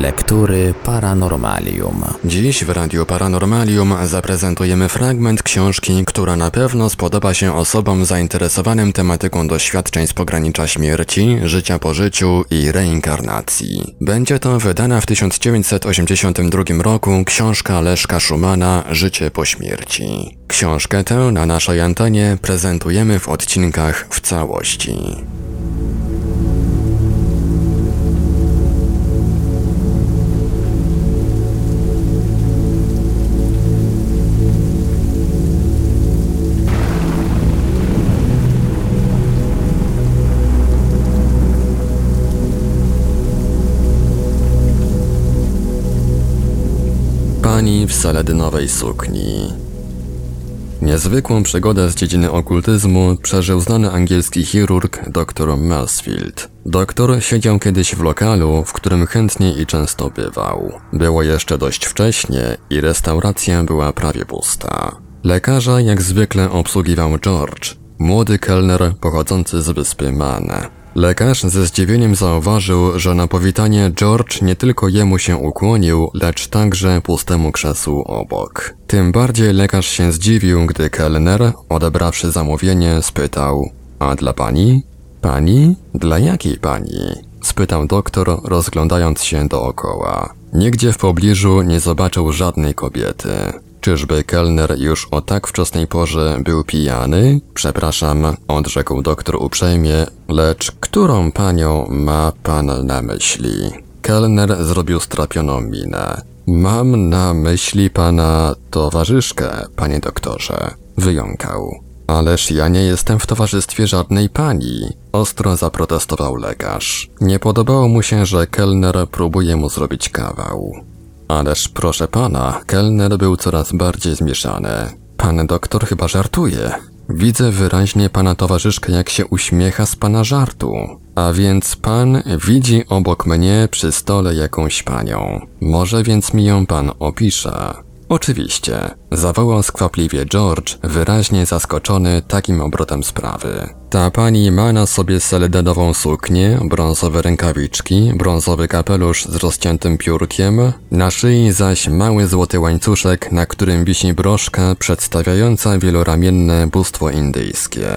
Lektury Paranormalium. Dziś w Radiu Paranormalium zaprezentujemy fragment książki, która na pewno spodoba się osobom zainteresowanym tematyką doświadczeń z pogranicza śmierci, życia po życiu i reinkarnacji. Będzie to wydana w 1982 roku książka Leszka Szumana Życie po śmierci. Książkę tę na naszej antenie prezentujemy w odcinkach w całości. Pani w seledynowej sukni. Niezwykłą przygodę z dziedziny okultyzmu przeżył znany angielski chirurg dr Mansfield. Doktor siedział kiedyś w lokalu, w którym chętnie i często bywał. Było jeszcze dość wcześnie i restauracja była prawie pusta. Lekarza jak zwykle obsługiwał George, młody kelner pochodzący z wyspy Man. Lekarz ze zdziwieniem zauważył, że na powitanie George nie tylko jemu się ukłonił, lecz także pustemu krzesłu obok. Tym bardziej lekarz się zdziwił, gdy kelner, odebrawszy zamówienie, spytał: A dla pani? Pani? Dla jakiej pani? spytał doktor, rozglądając się dookoła. Nigdzie w pobliżu nie zobaczył żadnej kobiety. Czyżby kelner już o tak wczesnej porze był pijany? Przepraszam, odrzekł doktor uprzejmie, lecz którą panią ma pan na myśli? Kelner zrobił strapioną minę. Mam na myśli pana towarzyszkę, panie doktorze. Wyjąkał. Ależ ja nie jestem w towarzystwie żadnej pani. Ostro zaprotestował lekarz. Nie podobało mu się, że kelner próbuje mu zrobić kawał. Ależ proszę pana, kelner był coraz bardziej zmieszany. Pan doktor chyba żartuje. Widzę wyraźnie pana towarzyszkę, jak się uśmiecha z pana żartu. A więc pan widzi obok mnie przy stole jakąś panią. Może więc mi ją pan opisze. Oczywiście, zawołał skwapliwie George, wyraźnie zaskoczony takim obrotem sprawy. Ta pani ma na sobie seledenową suknię, brązowe rękawiczki, brązowy kapelusz z rozciętym piórkiem, na szyi zaś mały złoty łańcuszek, na którym wisi broszka przedstawiająca wieloramienne bóstwo indyjskie.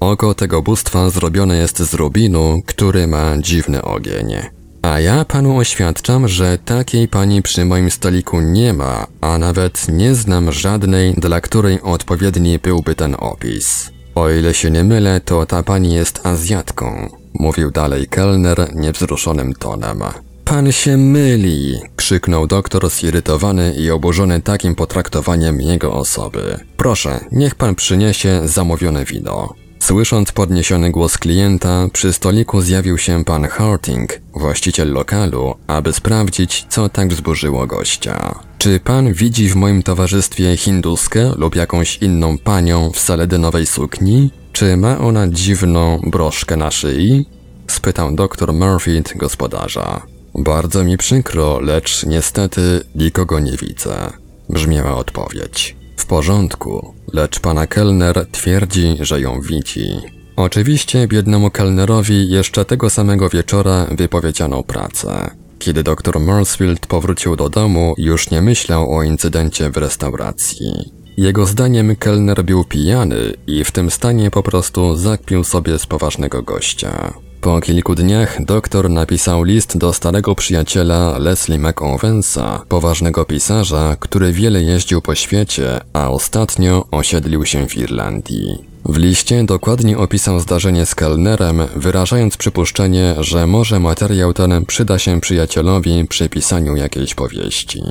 Oko tego bóstwa zrobione jest z rubinu, który ma dziwny ogień. A ja panu oświadczam, że takiej pani przy moim stoliku nie ma, a nawet nie znam żadnej, dla której odpowiedni byłby ten opis. O ile się nie mylę, to ta pani jest Azjatką, mówił dalej kelner niewzruszonym tonem. Pan się myli, krzyknął doktor zirytowany i oburzony takim potraktowaniem jego osoby. Proszę, niech pan przyniesie zamówione wino. Słysząc podniesiony głos klienta, przy stoliku zjawił się pan Harting, właściciel lokalu, aby sprawdzić, co tak wzburzyło gościa. Czy pan widzi w moim towarzystwie hinduskę lub jakąś inną panią w saledynowej sukni? Czy ma ona dziwną broszkę na szyi? spytał doktor Murphy gospodarza. Bardzo mi przykro, lecz niestety nikogo nie widzę, brzmiała odpowiedź. Porządku, lecz pana kelner twierdzi, że ją widzi. Oczywiście biednemu kelnerowi jeszcze tego samego wieczora wypowiedziano pracę. Kiedy dr Marsfield powrócił do domu, już nie myślał o incydencie w restauracji. Jego zdaniem kelner był pijany i w tym stanie po prostu zakpił sobie z poważnego gościa. Po kilku dniach doktor napisał list do starego przyjaciela Leslie McOwensa, poważnego pisarza, który wiele jeździł po świecie, a ostatnio osiedlił się w Irlandii. W liście dokładnie opisał zdarzenie z kelnerem, wyrażając przypuszczenie, że może materiał ten przyda się przyjacielowi przy pisaniu jakiejś powieści.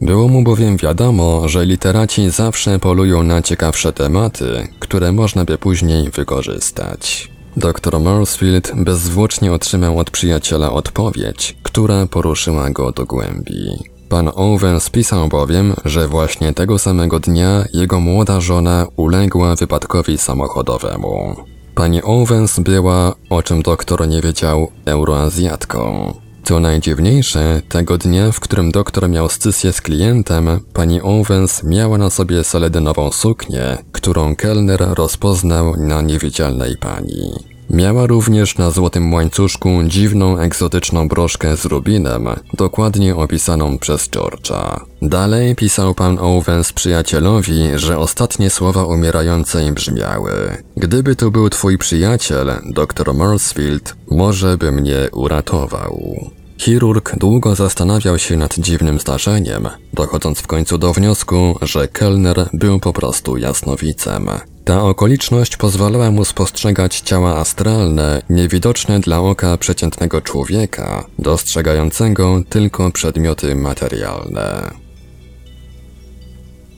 Było mu bowiem wiadomo, że literaci zawsze polują na ciekawsze tematy, które można by później wykorzystać. Dr Marsfield bezzwłocznie otrzymał od przyjaciela odpowiedź, która poruszyła go do głębi. Pan Owens pisał bowiem, że właśnie tego samego dnia jego młoda żona uległa wypadkowi samochodowemu. Pani Owens była, o czym doktor nie wiedział, euroazjatką. Co najdziwniejsze, tego dnia, w którym doktor miał scysję z klientem, pani Owens miała na sobie seledynową suknię, którą kelner rozpoznał na niewidzialnej pani. Miała również na złotym łańcuszku dziwną, egzotyczną broszkę z rubinem, dokładnie opisaną przez George'a. Dalej pisał pan Owens przyjacielowi, że ostatnie słowa umierającej brzmiały: Gdyby to był twój przyjaciel, dr Marsfield, może by mnie uratował. Chirurg długo zastanawiał się nad dziwnym zdarzeniem, dochodząc w końcu do wniosku, że kelner był po prostu jasnowicem. Ta okoliczność pozwalała mu spostrzegać ciała astralne, niewidoczne dla oka przeciętnego człowieka, dostrzegającego tylko przedmioty materialne.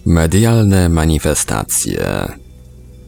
Medialne manifestacje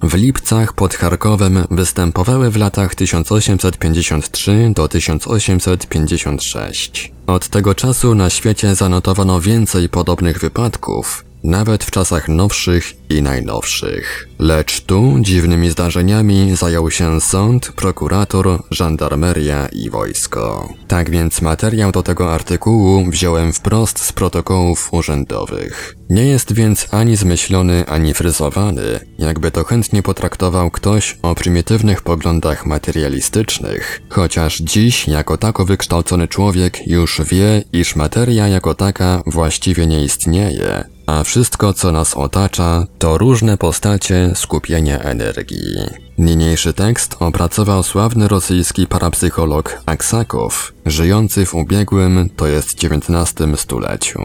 w Lipcach pod Charkowem występowały w latach 1853 do 1856. Od tego czasu na świecie zanotowano więcej podobnych wypadków, nawet w czasach nowszych i najnowszych. Lecz tu dziwnymi zdarzeniami zajął się sąd, prokurator, żandarmeria i wojsko. Tak więc materiał do tego artykułu wziąłem wprost z protokołów urzędowych. Nie jest więc ani zmyślony, ani fryzowany, jakby to chętnie potraktował ktoś o prymitywnych poglądach materialistycznych, chociaż dziś jako tako wykształcony człowiek już wie, iż materia jako taka właściwie nie istnieje, a wszystko co nas otacza to różne postacie skupienia energii. Niniejszy tekst opracował sławny rosyjski parapsycholog Aksakow, żyjący w ubiegłym, to jest XIX stuleciu.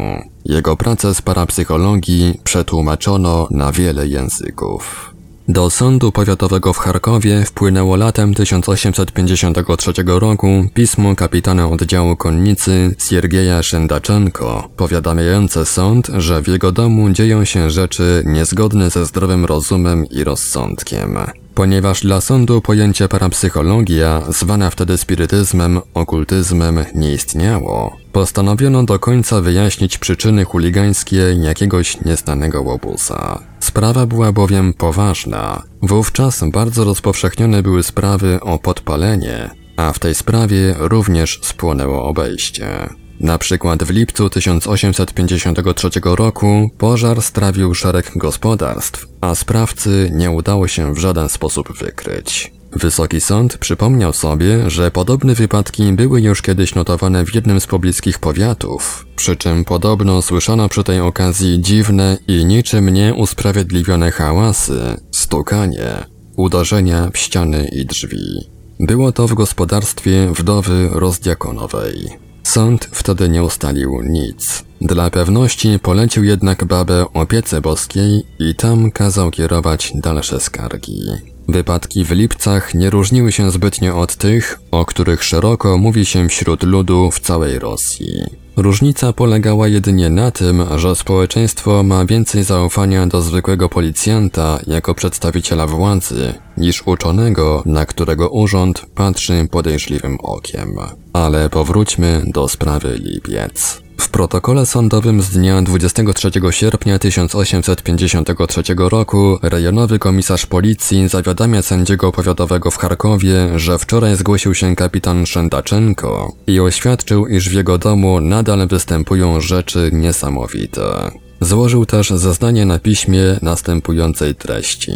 Jego pracę z parapsychologii przetłumaczono na wiele języków. Do sądu powiatowego w Charkowie wpłynęło latem 1853 roku pismo kapitana oddziału konnicy Siergieja Szendaczenko, powiadamiające sąd, że w jego domu dzieją się rzeczy niezgodne ze zdrowym rozumem i rozsądkiem. Ponieważ dla sądu pojęcie parapsychologia, zwana wtedy spirytyzmem, okultyzmem, nie istniało, postanowiono do końca wyjaśnić przyczyny chuligańskie jakiegoś nieznanego łobuza. Sprawa była bowiem poważna. Wówczas bardzo rozpowszechnione były sprawy o podpalenie, a w tej sprawie również spłonęło obejście. Na przykład w lipcu 1853 roku pożar strawił szereg gospodarstw, a sprawcy nie udało się w żaden sposób wykryć. Wysoki Sąd przypomniał sobie, że podobne wypadki były już kiedyś notowane w jednym z pobliskich powiatów, przy czym podobno słyszano przy tej okazji dziwne i niczym nie usprawiedliwione hałasy, stukanie, uderzenia w ściany i drzwi. Było to w gospodarstwie wdowy rozdiakonowej. Sąd wtedy nie ustalił nic. Dla pewności polecił jednak babę opiece boskiej i tam kazał kierować dalsze skargi. Wypadki w Lipcach nie różniły się zbytnio od tych, o których szeroko mówi się wśród ludu w całej Rosji. Różnica polegała jedynie na tym, że społeczeństwo ma więcej zaufania do zwykłego policjanta jako przedstawiciela władzy, niż uczonego, na którego urząd patrzy podejrzliwym okiem. Ale powróćmy do sprawy Lipiec. Protokole sądowym z dnia 23 sierpnia 1853 roku rejonowy komisarz policji zawiadamia sędziego powiatowego w Charkowie, że wczoraj zgłosił się kapitan Szendaczenko i oświadczył, iż w jego domu nadal występują rzeczy niesamowite. Złożył też zeznanie na piśmie następującej treści.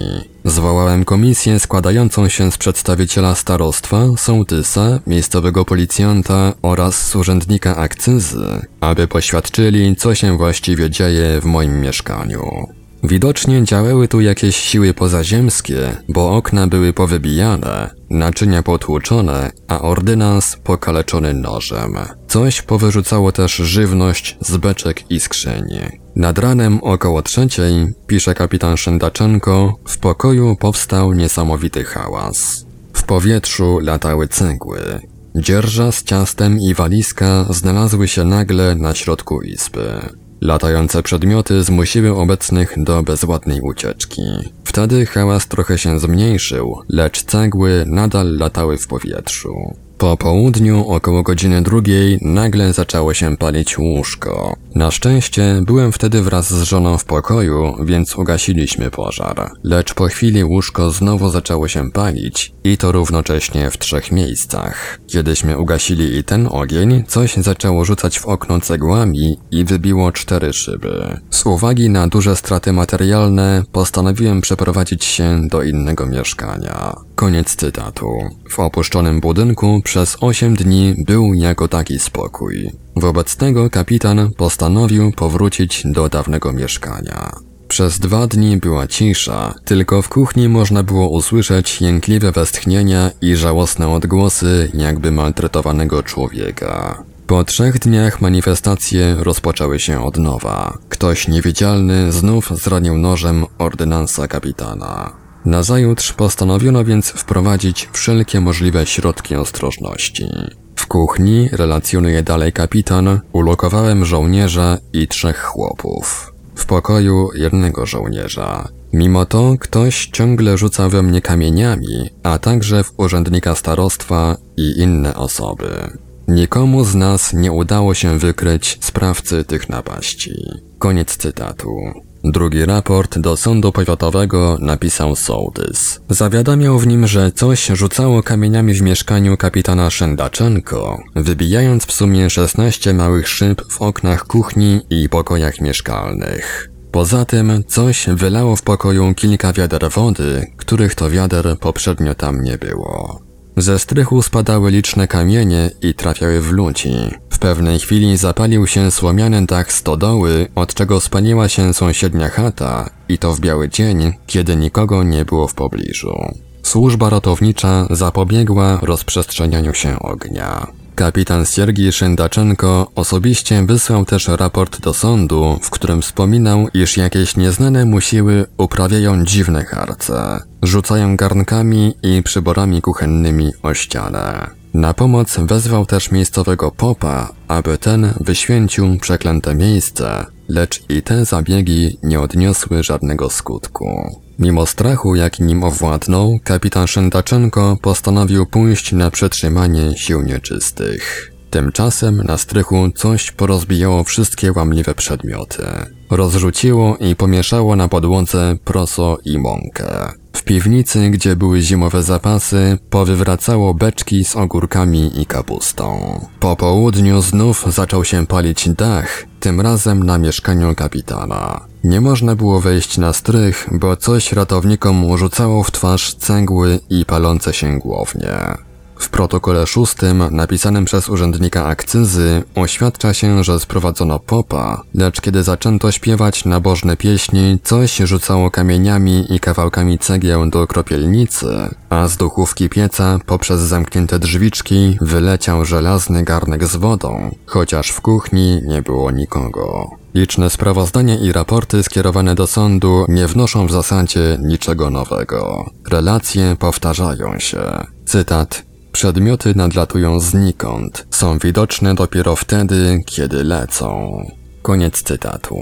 Zwołałem komisję składającą się z przedstawiciela starostwa, sołtysa, miejscowego policjanta oraz urzędnika akcyzy, aby poświadczyli, co się właściwie dzieje w moim mieszkaniu. Widocznie działały tu jakieś siły pozaziemskie, bo okna były powybijane, naczynia potłuczone, a ordynans pokaleczony nożem. Coś powyrzucało też żywność z beczek i skrzyni. Nad ranem około trzeciej, pisze kapitan Szendaczenko, w pokoju powstał niesamowity hałas. W powietrzu latały cegły. Dzierża z ciastem i walizka znalazły się nagle na środku izby. Latające przedmioty zmusiły obecnych do bezładnej ucieczki. Wtedy hałas trochę się zmniejszył, lecz cegły nadal latały w powietrzu. Po południu, około godziny drugiej, nagle zaczęło się palić łóżko. Na szczęście byłem wtedy wraz z żoną w pokoju, więc ugasiliśmy pożar. Lecz po chwili łóżko znowu zaczęło się palić i to równocześnie w trzech miejscach. Kiedyśmy ugasili i ten ogień, coś zaczęło rzucać w okno cegłami i wybiło cztery szyby. Z uwagi na duże straty materialne postanowiłem przeprowadzić się do innego mieszkania. Koniec cytatu. W opuszczonym budynku przez 8 dni był jako taki spokój. Wobec tego kapitan postanowił powrócić do dawnego mieszkania. Przez dwa dni była cisza, tylko w kuchni można było usłyszeć jękliwe westchnienia i żałosne odgłosy jakby maltretowanego człowieka. Po trzech dniach manifestacje rozpoczęły się od nowa. Ktoś niewidzialny znów zranił nożem ordynansa kapitana. Nazajutrz postanowiono więc wprowadzić wszelkie możliwe środki ostrożności. W kuchni, relacjonuje dalej kapitan, ulokowałem żołnierza i trzech chłopów. W pokoju jednego żołnierza. Mimo to ktoś ciągle rzucał we mnie kamieniami, a także w urzędnika starostwa i inne osoby. Nikomu z nas nie udało się wykryć sprawcy tych napaści. Koniec cytatu. Drugi raport do sądu powiatowego napisał sołtys. Zawiadamiał w nim, że coś rzucało kamieniami w mieszkaniu kapitana Szendaczenko, wybijając w sumie 16 małych szyb w oknach kuchni i pokojach mieszkalnych. Poza tym coś wylało w pokoju kilka wiader wody, których to wiader poprzednio tam nie było. Ze strychu spadały liczne kamienie i trafiały w ludzi. W pewnej chwili zapalił się słomiany dach stodoły, od czego spaliła się sąsiednia chata i to w biały dzień, kiedy nikogo nie było w pobliżu. Służba ratownicza zapobiegła rozprzestrzenianiu się ognia. Kapitan Siergiej Szendaczenko osobiście wysłał też raport do sądu, w którym wspominał, iż jakieś nieznane mu siły uprawiają dziwne harce. Rzucają garnkami i przyborami kuchennymi o ścianę. Na pomoc wezwał też miejscowego popa, aby ten wyświęcił przeklęte miejsce, lecz i te zabiegi nie odniosły żadnego skutku. Mimo strachu, jaki nim owładnął, kapitan Szendaczenko postanowił pójść na przetrzymanie sił nieczystych. Tymczasem na strychu coś porozbijało wszystkie łamliwe przedmioty. Rozrzuciło i pomieszało na podłodze proso i mąkę. W piwnicy, gdzie były zimowe zapasy, powywracało beczki z ogórkami i kapustą. Po południu znów zaczął się palić dach, tym razem na mieszkaniu kapitana. Nie można było wejść na strych, bo coś ratownikom rzucało w twarz cegły i palące się głownie. W protokole szóstym, napisanym przez urzędnika akcyzy, oświadcza się, że sprowadzono popa, lecz kiedy zaczęto śpiewać nabożne pieśni, coś rzucało kamieniami i kawałkami cegieł do kropielnicy, a z duchówki pieca poprzez zamknięte drzwiczki wyleciał żelazny garnek z wodą, chociaż w kuchni nie było nikogo. Liczne sprawozdania i raporty skierowane do sądu nie wnoszą w zasadzie niczego nowego. Relacje powtarzają się. Cytat Przedmioty nadlatują znikąd, są widoczne dopiero wtedy, kiedy lecą. Koniec cytatu.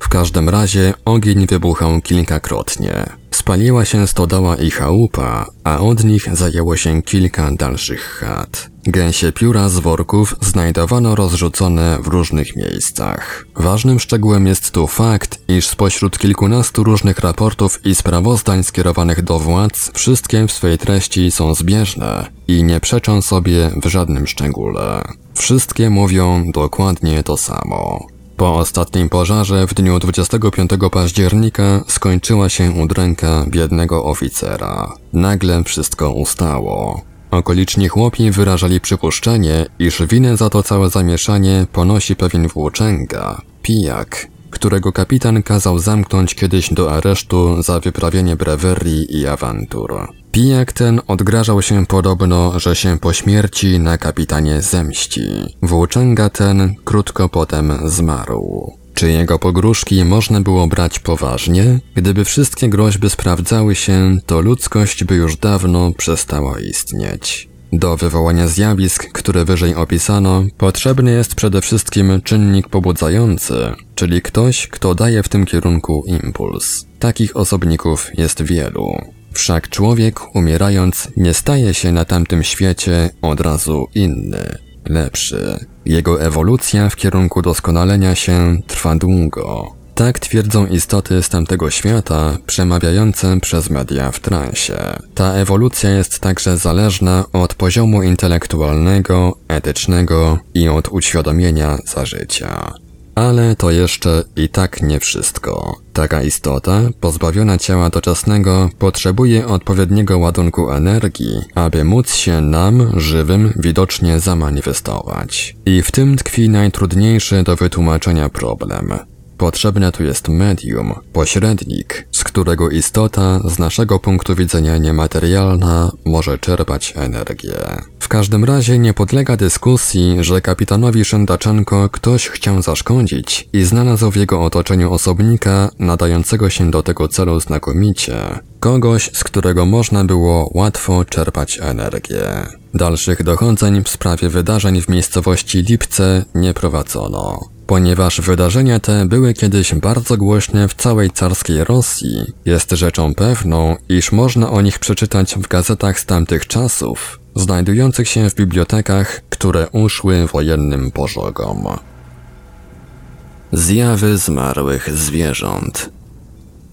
W każdym razie ogień wybuchał kilkakrotnie. Spaliła się stodoła i chałupa, a od nich zajęło się kilka dalszych chat. Gęsie pióra z worków znajdowano rozrzucone w różnych miejscach. Ważnym szczegółem jest tu fakt, iż spośród kilkunastu różnych raportów i sprawozdań skierowanych do władz, wszystkie w swej treści są zbieżne i nie przeczą sobie w żadnym szczególe. Wszystkie mówią dokładnie to samo. Po ostatnim pożarze w dniu 25 października skończyła się udręka biednego oficera. Nagle wszystko ustało. Okoliczni chłopi wyrażali przypuszczenie, iż winę za to całe zamieszanie ponosi pewien włóczęga, pijak, którego kapitan kazał zamknąć kiedyś do aresztu za wyprawienie brewerii i awantur. Pijak ten odgrażał się podobno, że się po śmierci na kapitanie zemści. Włóczęga ten krótko potem zmarł. Czy jego pogróżki można było brać poważnie? Gdyby wszystkie groźby sprawdzały się, to ludzkość by już dawno przestała istnieć. Do wywołania zjawisk, które wyżej opisano, potrzebny jest przede wszystkim czynnik pobudzający, czyli ktoś, kto daje w tym kierunku impuls. Takich osobników jest wielu. Wszak człowiek, umierając, nie staje się na tamtym świecie od razu inny, lepszy. Jego ewolucja w kierunku doskonalenia się trwa długo. Tak twierdzą istoty z tamtego świata, przemawiające przez media w transie. Ta ewolucja jest także zależna od poziomu intelektualnego, etycznego i od uświadomienia za życia. Ale to jeszcze i tak nie wszystko. Taka istota, pozbawiona ciała doczesnego, potrzebuje odpowiedniego ładunku energii, aby móc się nam, żywym, widocznie zamanifestować. I w tym tkwi najtrudniejszy do wytłumaczenia problem. Potrzebne tu jest medium, pośrednik, z którego istota z naszego punktu widzenia niematerialna może czerpać energię. W każdym razie nie podlega dyskusji, że kapitanowi Szendaczenko ktoś chciał zaszkodzić i znalazł w jego otoczeniu osobnika nadającego się do tego celu znakomicie. Kogoś, z którego można było łatwo czerpać energię. Dalszych dochodzeń w sprawie wydarzeń w miejscowości Lipce nie prowadzono. Ponieważ wydarzenia te były kiedyś bardzo głośne w całej carskiej Rosji, jest rzeczą pewną, iż można o nich przeczytać w gazetach z tamtych czasów, znajdujących się w bibliotekach, które uszły wojennym pożogom. Zjawy zmarłych zwierząt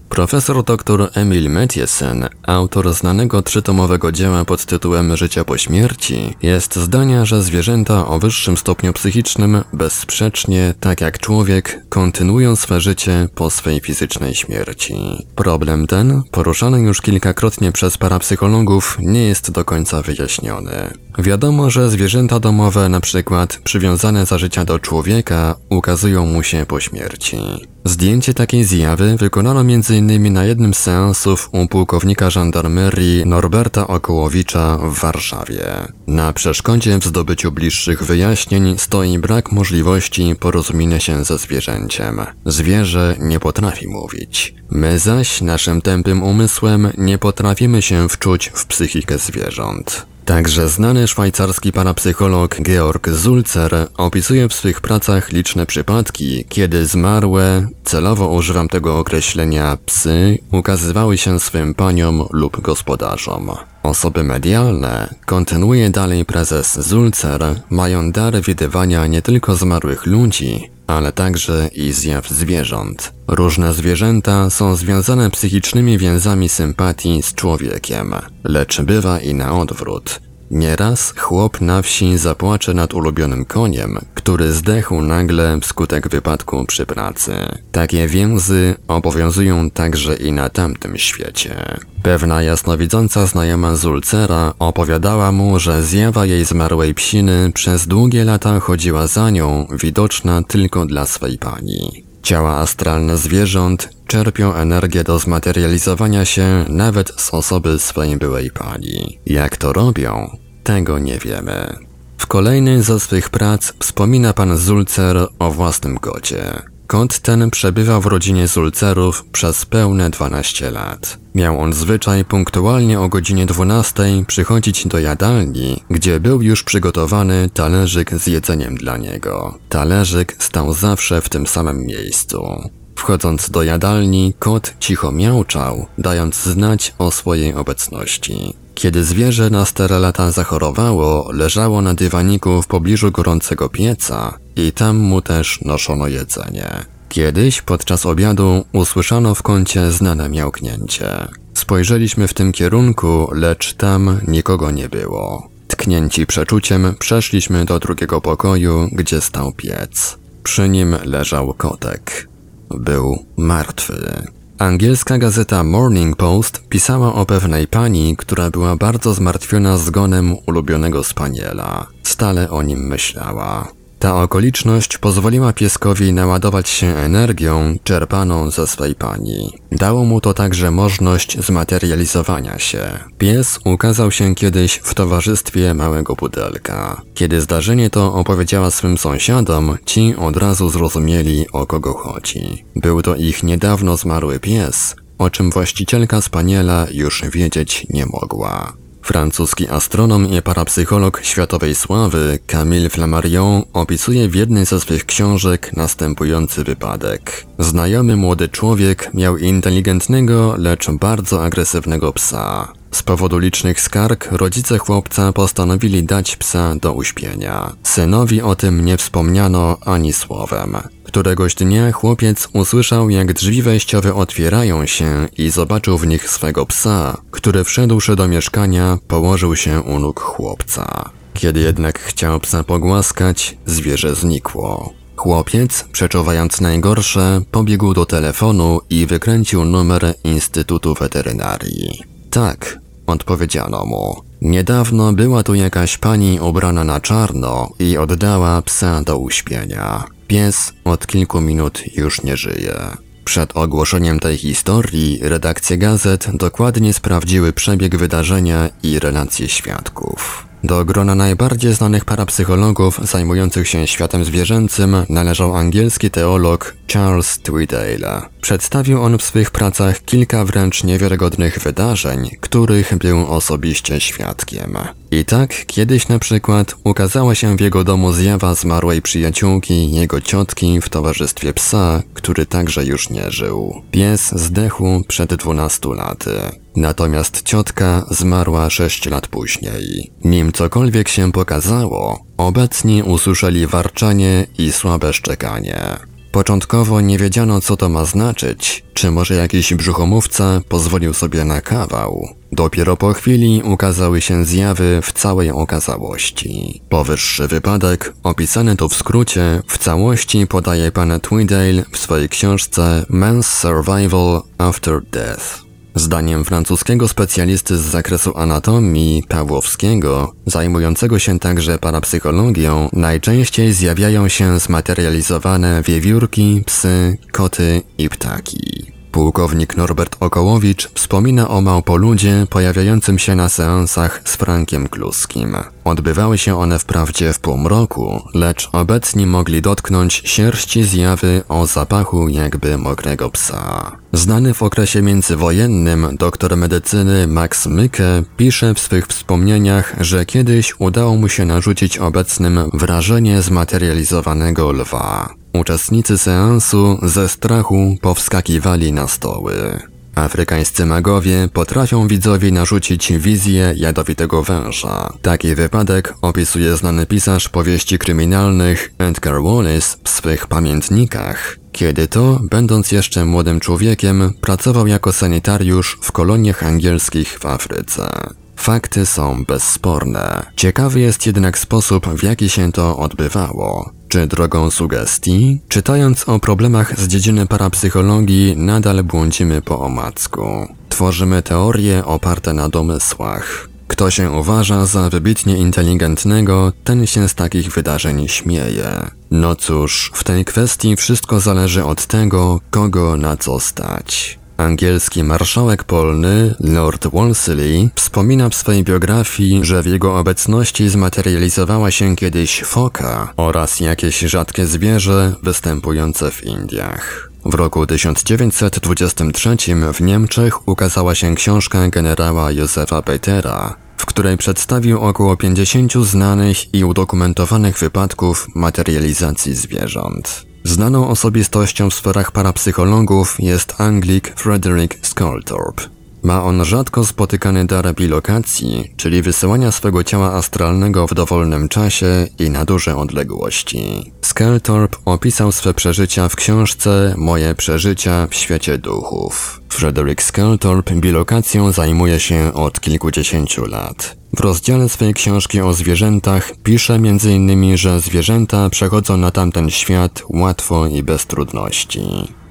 Profesor dr Emil Metiesen, autor znanego trzytomowego dzieła pod tytułem Życia po śmierci, jest zdania, że zwierzęta o wyższym stopniu psychicznym bezsprzecznie, tak jak człowiek, kontynuują swe życie po swej fizycznej śmierci. Problem ten, poruszany już kilkakrotnie przez parapsychologów, nie jest do końca wyjaśniony. Wiadomo, że zwierzęta domowe, na przykład przywiązane za życia do człowieka, ukazują mu się po śmierci. Zdjęcie takiej zjawy wykonano m.in. na jednym z seansów u pułkownika żandarmerii Norberta Okołowicza w Warszawie. Na przeszkodzie w zdobyciu bliższych wyjaśnień stoi brak możliwości porozumienia się ze zwierzęciem. Zwierzę nie potrafi mówić. My zaś naszym tępym umysłem nie potrafimy się wczuć w psychikę zwierząt. Także znany szwajcarski parapsycholog Georg Zulzer opisuje w swych pracach liczne przypadki, kiedy zmarłe, celowo używam tego określenia psy, ukazywały się swym paniom lub gospodarzom. Osoby medialne, kontynuuje dalej prezes Zulzer, mają dar widywania nie tylko zmarłych ludzi, ale także i zjaw zwierząt. Różne zwierzęta są związane psychicznymi więzami sympatii z człowiekiem, lecz bywa i na odwrót. Nieraz chłop na wsi zapłacze nad ulubionym koniem, który zdechł nagle wskutek wypadku przy pracy. Takie więzy obowiązują także i na tamtym świecie. Pewna jasnowidząca znajoma Zulcera opowiadała mu, że zjawa jej zmarłej psiny przez długie lata chodziła za nią, widoczna tylko dla swej pani. Ciała astralne zwierząt czerpią energię do zmaterializowania się nawet z osoby swojej byłej pani. Jak to robią? Tego nie wiemy. W kolejnej ze swych prac wspomina pan Zulcer o własnym kocie. Kot ten przebywał w rodzinie Zulcerów przez pełne 12 lat. Miał on zwyczaj punktualnie o godzinie 12 przychodzić do jadalni, gdzie był już przygotowany talerzyk z jedzeniem dla niego. Talerzyk stał zawsze w tym samym miejscu. Wchodząc do jadalni, kot cicho miauczał, dając znać o swojej obecności. Kiedy zwierzę na stare lata zachorowało, leżało na dywaniku w pobliżu gorącego pieca i tam mu też noszono jedzenie. Kiedyś podczas obiadu usłyszano w kącie znane miałknięcie. Spojrzeliśmy w tym kierunku, lecz tam nikogo nie było. Tknięci przeczuciem przeszliśmy do drugiego pokoju, gdzie stał piec. Przy nim leżał kotek. Był martwy. Angielska gazeta Morning Post pisała o pewnej pani, która była bardzo zmartwiona zgonem ulubionego spaniela. Stale o nim myślała. Ta okoliczność pozwoliła pieskowi naładować się energią czerpaną ze swej pani. Dało mu to także możliwość zmaterializowania się. Pies ukazał się kiedyś w towarzystwie małego pudelka. Kiedy zdarzenie to opowiedziała swym sąsiadom, ci od razu zrozumieli o kogo chodzi. Był to ich niedawno zmarły pies, o czym właścicielka spaniela już wiedzieć nie mogła. Francuski astronom i parapsycholog światowej sławy Camille Flammarion opisuje w jednej ze swych książek następujący wypadek. Znajomy młody człowiek miał inteligentnego, lecz bardzo agresywnego psa. Z powodu licznych skarg rodzice chłopca postanowili dać psa do uśpienia. Synowi o tym nie wspomniano ani słowem. Któregoś dnia chłopiec usłyszał, jak drzwi wejściowe otwierają się i zobaczył w nich swego psa, który wszedłszy do mieszkania, położył się u nóg chłopca. Kiedy jednak chciał psa pogłaskać, zwierzę znikło. Chłopiec, przeczuwając najgorsze, pobiegł do telefonu i wykręcił numer Instytutu Weterynarii. Tak, odpowiedziano mu. Niedawno była tu jakaś pani ubrana na czarno i oddała psa do uśpienia. Pies od kilku minut już nie żyje. Przed ogłoszeniem tej historii redakcje gazet dokładnie sprawdziły przebieg wydarzenia i relacje świadków. Do grona najbardziej znanych parapsychologów zajmujących się światem zwierzęcym należał angielski teolog Charles Tweedale. Przedstawił on w swych pracach kilka wręcz niewiarygodnych wydarzeń, których był osobiście świadkiem. I tak kiedyś na przykład ukazała się w jego domu zjawa zmarłej przyjaciółki jego ciotki w towarzystwie psa, który także już nie żył. Pies zdechł przed 12 laty. Natomiast ciotka zmarła 6 lat później. Nim cokolwiek się pokazało, obecni usłyszeli warczenie i słabe szczekanie. Początkowo nie wiedziano, co to ma znaczyć, czy może jakiś brzuchomówca pozwolił sobie na kawał. Dopiero po chwili ukazały się zjawy w całej okazałości. Powyższy wypadek, opisany tu w skrócie, w całości podaje pan Tweedale w swojej książce Man's Survival After Death. Zdaniem francuskiego specjalisty z zakresu anatomii Pawłowskiego, zajmującego się także parapsychologią, najczęściej zjawiają się zmaterializowane wiewiórki, psy, koty i ptaki. Pułkownik Norbert Okołowicz wspomina o małpoludzie pojawiającym się na seansach z Frankiem Kluskim. Odbywały się one wprawdzie w półmroku, lecz obecni mogli dotknąć sierści zjawy o zapachu jakby mokrego psa. Znany w okresie międzywojennym doktor medycyny Max Myke pisze w swych wspomnieniach, że kiedyś udało mu się narzucić obecnym wrażenie zmaterializowanego lwa. Uczestnicy seansu ze strachu powskakiwali na stoły. Afrykańscy magowie potrafią widzowi narzucić wizję jadowitego węża. Taki wypadek opisuje znany pisarz powieści kryminalnych Edgar Wallace w swych pamiętnikach, kiedy to, będąc jeszcze młodym człowiekiem, pracował jako sanitariusz w koloniach angielskich w Afryce. Fakty są bezsporne. Ciekawy jest jednak sposób, w jaki się to odbywało. Czy drogą sugestii? Czytając o problemach z dziedziny parapsychologii, nadal błądzimy po omacku. Tworzymy teorie oparte na domysłach. Kto się uważa za wybitnie inteligentnego, ten się z takich wydarzeń śmieje. No cóż, w tej kwestii wszystko zależy od tego, kogo na co stać. Angielski marszałek polny, Lord Wolseley, wspomina w swojej biografii, że w jego obecności zmaterializowała się kiedyś foka oraz jakieś rzadkie zwierzę występujące w Indiach. W roku 1923 w Niemczech ukazała się książka generała Józefa Petera, w której przedstawił około 50 znanych i udokumentowanych wypadków materializacji zwierząt. Znaną osobistością w sferach parapsychologów jest Anglik Frederick Skolthorpe. Ma on rzadko spotykany dar bilokacji, czyli wysyłania swego ciała astralnego w dowolnym czasie i na duże odległości. Skeltorp opisał swe przeżycia w książce Moje przeżycia w świecie duchów. Frederick Skeltorp bilokacją zajmuje się od kilkudziesięciu lat. W rozdziale swej książki o zwierzętach pisze m.in., że zwierzęta przechodzą na tamten świat łatwo i bez trudności.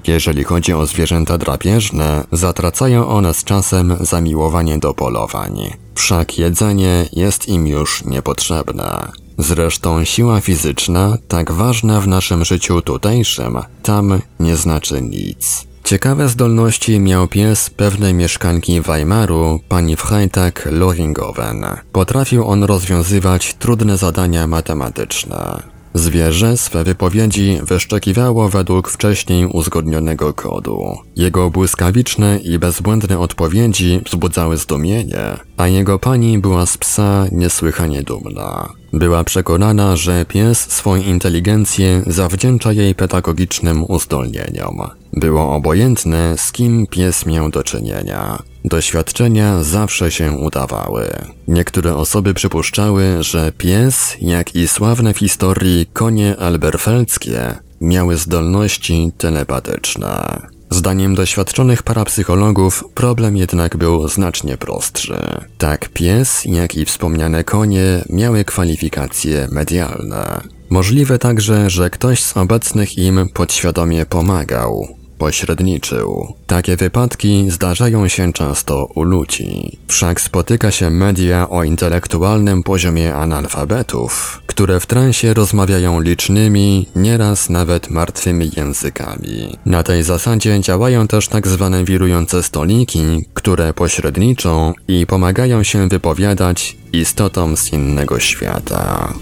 Jeżeli chodzi o zwierzęta drapieżne, zatracają one z czasem zamiłowanie do polowań. Wszak jedzenie jest im już niepotrzebne. Zresztą siła fizyczna, tak ważna w naszym życiu tutejszym, tam nie znaczy nic. Ciekawe zdolności miał pies pewnej mieszkanki Weimaru, pani Freitag Loringowen. Potrafił on rozwiązywać trudne zadania matematyczne. Zwierzę swe wypowiedzi wyszczekiwało według wcześniej uzgodnionego kodu. Jego błyskawiczne i bezbłędne odpowiedzi wzbudzały zdumienie, a jego pani była z psa niesłychanie dumna. Była przekonana, że pies swą inteligencję zawdzięcza jej pedagogicznym uzdolnieniom. Było obojętne, z kim pies miał do czynienia. Doświadczenia zawsze się udawały. Niektóre osoby przypuszczały, że pies, jak i sławne w historii konie alberfelckie, miały zdolności telepatyczne. Zdaniem doświadczonych parapsychologów problem jednak był znacznie prostszy. Tak pies, jak i wspomniane konie miały kwalifikacje medialne. Możliwe także, że ktoś z obecnych im podświadomie pomagał, pośredniczył. Takie wypadki zdarzają się często u ludzi. Wszak spotyka się media o intelektualnym poziomie analfabetów, które w transie rozmawiają licznymi, nieraz nawet martwymi językami. Na tej zasadzie działają też tak zwane wirujące stoliki, które pośredniczą i pomagają się wypowiadać istotom z innego świata.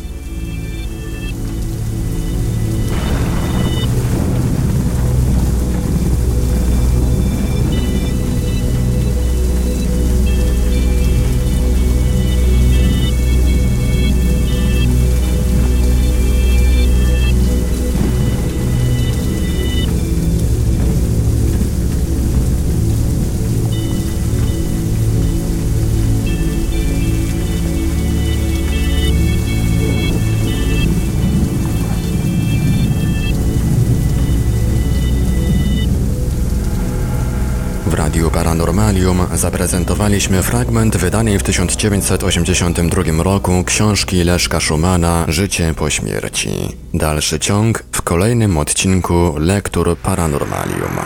Zaprezentowaliśmy fragment wydanej w 1982 roku książki Leszka Szumana Życie po śmierci. Dalszy ciąg w kolejnym odcinku Lektur Paranormalium.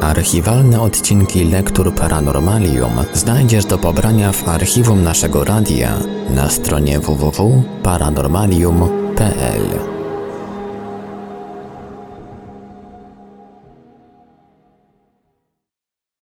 Archiwalne odcinki Lektur Paranormalium znajdziesz do pobrania w archiwum naszego radia na stronie www.paranormalium.pl.